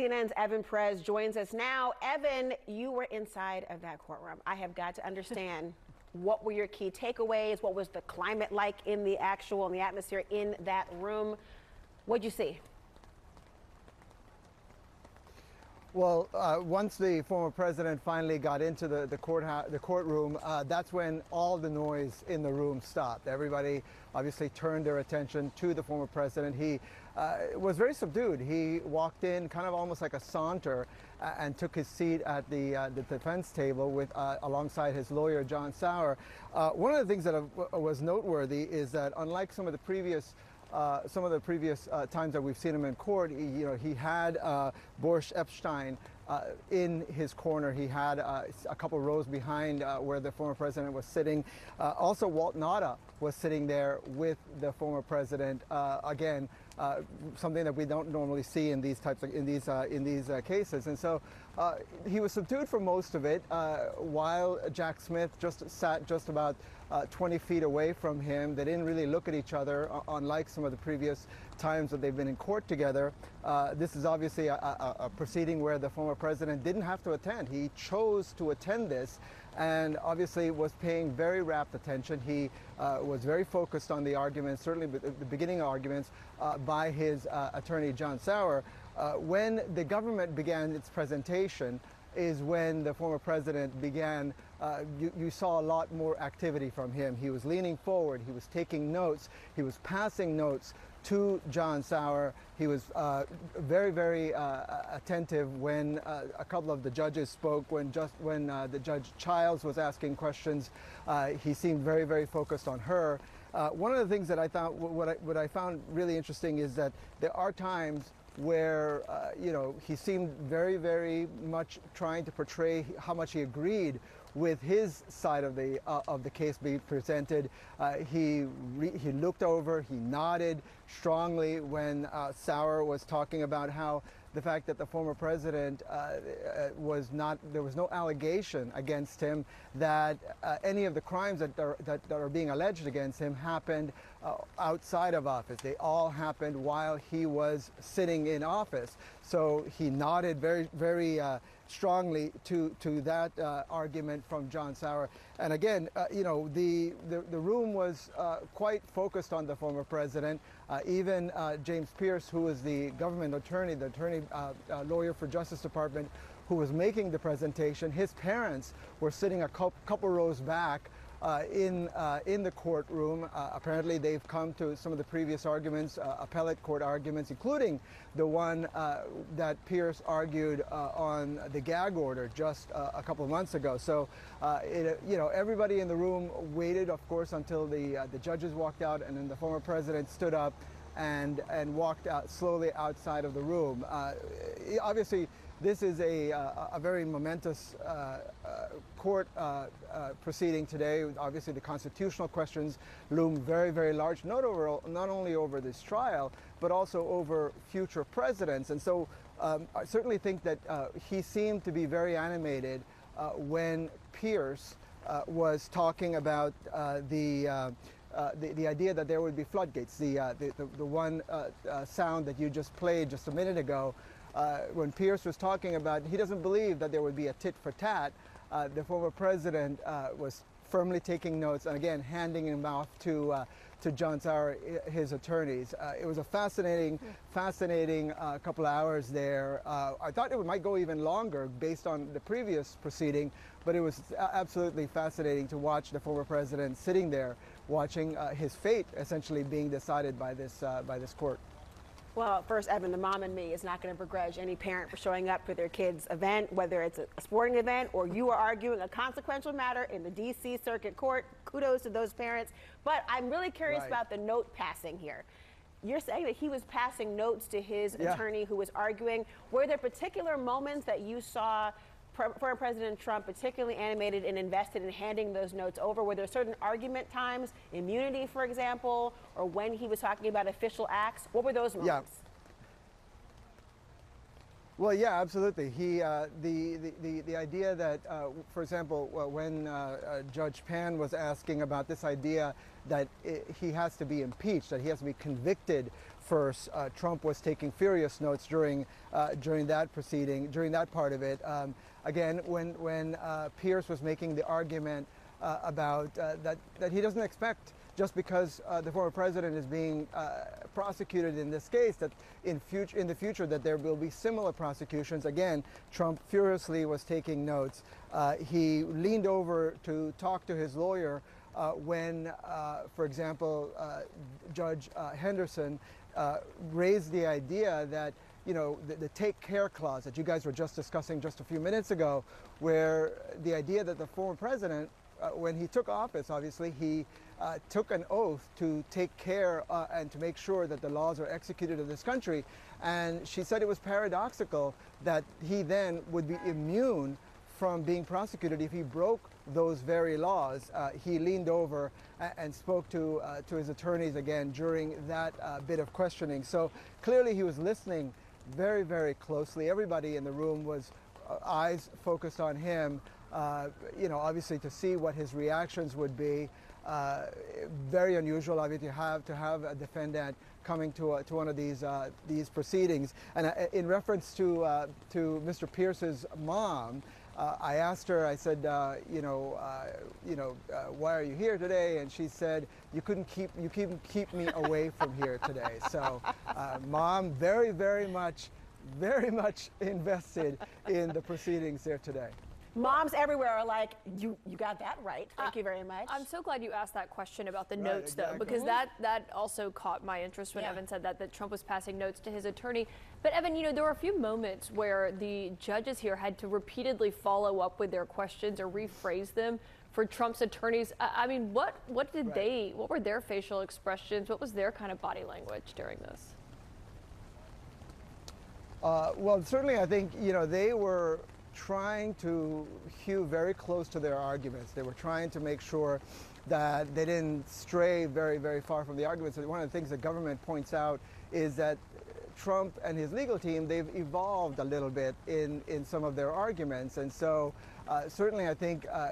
CNN's Evan Perez joins us now. Evan, you were inside of that courtroom. I have got to understand what were your key takeaways? What was the climate like in the actual, in the atmosphere in that room? What'd you see? Well, uh, once the former president finally got into the, the, courthouse, the courtroom, uh, that's when all the noise in the room stopped. Everybody obviously turned their attention to the former president. He uh, was very subdued. He walked in kind of almost like a saunter uh, and took his seat at the, uh, the defense table with, uh, alongside his lawyer, John Sauer. one of the things that was noteworthy is that unlike some of the previous uh, some of the previous uh, times that we've seen him in court, he, you know, he had uh, Epshteyn uh, in his corner. He had uh, a couple rows behind uh, where the former president was sitting. also, Walt Nauta was sitting there with the former president. again, Uh, something that we don't normally see in these types of in these uh, in these uh, cases. And so uh, he was subdued for most of it, while Jack Smith just sat just about 20 feet away from him. They didn't really look at each other, unlike some of the previous times that they've been in court together. this is obviously a, a, a proceeding where the former president didn't have to attend. He chose to attend this and obviously was paying very rapt attention. He uh, was very focused on the arguments, certainly the beginning arguments uh, by his uh, attorney, John Sauer. Uh, when the government began its presentation, is when the former president began, uh, you, you, saw a lot more activity from him. He was leaning forward, he was taking notes, he was passing notes to John Sauer. He was uh, very, very uh, attentive when uh, a couple of the judges spoke. When just when uh, the judge Childs was asking questions, uh, he seemed very, very focused on her. One of the things that I thought, what I, what I found really interesting is that there are times where uh, you know he seemed very very much trying to portray how much he agreed with his side of the uh, of the case being presented. Uh, he he looked over, he nodded strongly when uh, Sauer was talking about how the fact that the former president uh, uh, was not there was no allegation against him that uh, any of the crimes that are, that, that, are being alleged against him happened outside of office. They all happened while he was sitting in office. So he nodded very very strongly to to that argument from John Sauer. And again, uh, you know, the, the, the room was uh, quite focused on the former president. Uh, even uh, James Pearce, who is the government attorney, the attorney uh, uh, lawyer for Justice Department, who was making the presentation, his parents were sitting a couple rows back uh, in uh, in the courtroom. Uh, apparently, they've come to some of the previous arguments, uh, appellate court arguments, including the one uh, that Pearce argued uh, on the gag order just a couple of months ago. So, it, you know, everybody in the room waited, of course, until the the judges walked out, and then the former president stood up and and walked out slowly outside of the room. obviously this is a, uh, a very momentous uh, uh, court uh, uh, proceeding today. Obviously, the constitutional questions loom very, very large, not, over, not only over this trial, but also over future presidents. And so um, I certainly think that uh, he seemed to be very animated when Pearce was talking about the, uh, the, the idea that there would be floodgates. The, uh, the, the, the, one uh, sound that you just played just a minute ago uh, when Pearce was talking about he doesn't believe that there would be a tit for tat, uh, the former president uh, was firmly taking notes and again handing him off to uh, to John Sauer, his attorneys. Uh, it was a fascinating, fascinating uh, couple hours there. I thought it might go even longer based on the previous proceeding, but it was absolutely fascinating to watch the former president sitting there, watching uh, his fate essentially being decided by this uh, by this court. Well, first, Evan, the mom and me is not going to begrudge any parent for showing up for their kid's event, whether it's a sporting event or you are arguing a consequential matter in the D.C. Circuit Court. Kudos to those parents. But I'm really curious right. about the note passing here. You're saying that he was passing notes to his yeah. attorney who was arguing. Were there particular moments that you saw former President Trump particularly animated and invested in handing those notes over? Were there certain argument times, immunity, for example, or when he was talking about official acts? What were those moments? Yeah. Well, yeah, absolutely. He, uh, the, the, the idea that, uh, for example, when uh, uh, Judge Pan was asking about this idea that it, he has to be impeached, that he has to be convicted first. Uh, Trump was taking furious notes during uh, during that proceeding, during that part of it. Um, again, when when uh, Pearce was making the argument uh, about uh, that that he doesn't expect just because uh, the former president is being prosecuted in this case that in future in the future that there will be similar prosecutions. Again, Trump furiously was taking notes. he leaned over to talk to his lawyer. Uh, when, uh, for example, uh, Judge Henderson uh, raised the idea that you know the, the, take care clause that you guys were just discussing just a few minutes ago, where the idea that the former president, uh, when he took office, obviously he uh, took an oath to take care uh, and to make sure that the laws are executed in this country, and she said it was paradoxical that he then would be immune from being prosecuted if he broke those very laws. Uh, he leaned over and spoke to, uh, to his attorneys again during that uh, bit of questioning. So clearly he was listening very, very closely. Everybody in the room was uh, eyes focused on him, uh, you know, obviously to see what his reactions would be. Uh, very unusual, obviously, to have to have a defendant coming to a, to one of these uh, these proceedings. And uh, in reference to uh, to Mr. Pearce's mom, uh, I asked her, I said, uh, you know, uh, you know, uh, why are you here today? And she said, you couldn't keep, you couldn't keep me away from here today. So, uh, mom, very, very much, very much invested in the proceedings there today. Moms everywhere are like, you, you got that right. Thank uh, you very much. I'm so glad you asked that question about the right, notes, exactly. though, because mm -hmm. that, that also caught my interest when yeah. Evan said that, that Trump was passing notes to his attorney. But, Evan, you know, there were a few moments where the judges here had to repeatedly follow up with their questions or rephrase them for Trump's attorneys. I, I mean, what, what did right. they, what were their facial expressions? What was their kind of body language during this? Uh, well, certainly, I think you know they were trying to hew very close to their arguments. They were trying to make sure that they didn't stray very, very far from the arguments. And one of the things the government points out is that Trump and his legal team, they've evolved a little bit in, in some of their arguments. And so uh, certainly I think, uh,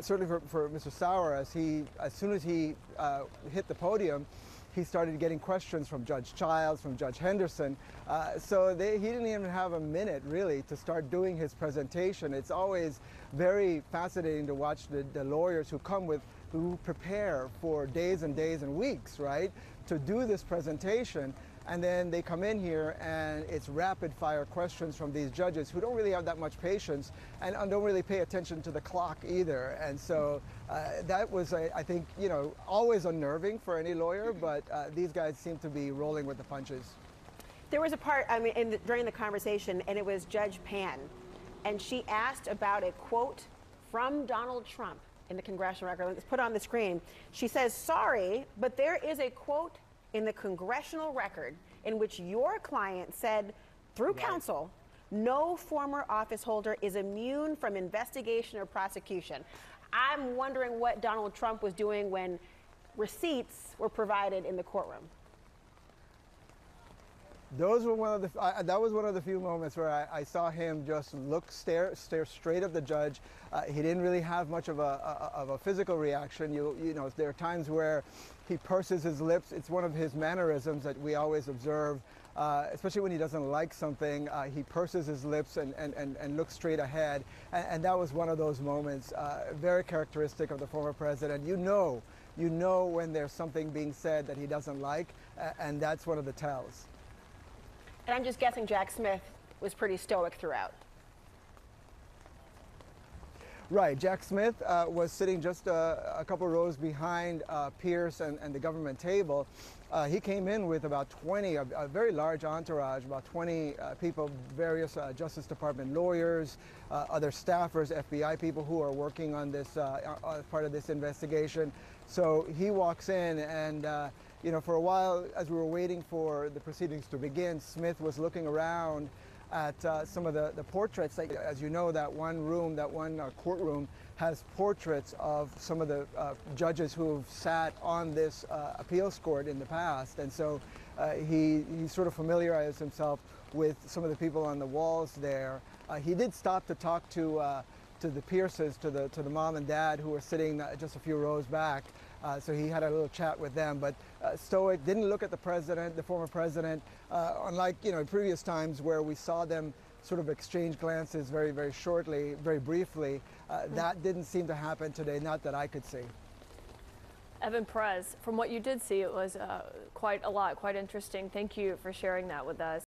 certainly for, for Mr. Sauer, as, he, as soon as he uh, hit the podium, he started getting questions from Judge Childs, from Judge Henderson. Uh, so they, he didn't even have a minute really to start doing his presentation. It's always very fascinating to watch the, the lawyers who come with, who prepare for days and days and weeks, right, to do this presentation. And then they come in here and it's rapid fire questions from these judges who don't really have that much patience and don't really pay attention to the clock either. And so uh, that was, I think, you know, always unnerving for any lawyer, but uh, these guys seem to be rolling with the punches. There was a part, I mean, the, during the conversation, and it was Judge Pan, and she asked about a quote from Donald Trump in the congressional record. Let's put on the screen. She says, sorry, but there is a quote in the congressional record in which your client said, through right. counsel, no former office holder is immune from investigation or prosecution. I'm wondering what Donald Trump was doing when receipts were provided in the courtroom. Those were one of the. I, that was one of the few moments where I, I, saw him just look, stare, stare straight at the judge. Uh, he didn't really have much of a, a, of a physical reaction. You, you know, there are times where he purses his lips. It's one of his mannerisms that we always observe, uh, especially when he doesn't like something. Uh, he purses his lips and, and, and, and looks straight ahead. And, and, that was one of those moments, uh, very characteristic of the former president. You know, you know when there's something being said that he doesn't like, and that's one of the tells. And I'm just guessing Jack Smith was pretty stoic throughout. Right. Jack Smith uh, was sitting just uh, a couple rows behind uh, Pearce and, and, the government table. Uh, he came in with about 20, a, a very large entourage, about 20 uh, people, various Justice Department lawyers, other staffers, FBI people who are working on this part of this investigation. So he walks in and you know, for a while, as we were waiting for the proceedings to begin, Smith was looking around at uh, some of the, the portraits. Like, as you know, that one room, that one uh, courtroom has portraits of some of the uh, judges who have sat on this uh, appeals court in the past. And so uh, he, he sort of familiarized himself with some of the people on the walls there. Uh, he did stop to talk to to the Pearces, to the to the mom and dad who were sitting just a few rows back, Uh, so he had a little chat with them, but uh, stoic, didn't look at the president, the former president, uh, unlike you know in previous times where we saw them sort of exchange glances very, very shortly, very briefly. Uh, that didn't seem to happen today, not that I could see. Evan Perez, from what you did see, it was quite a lot, quite interesting. Thank you for sharing that with us.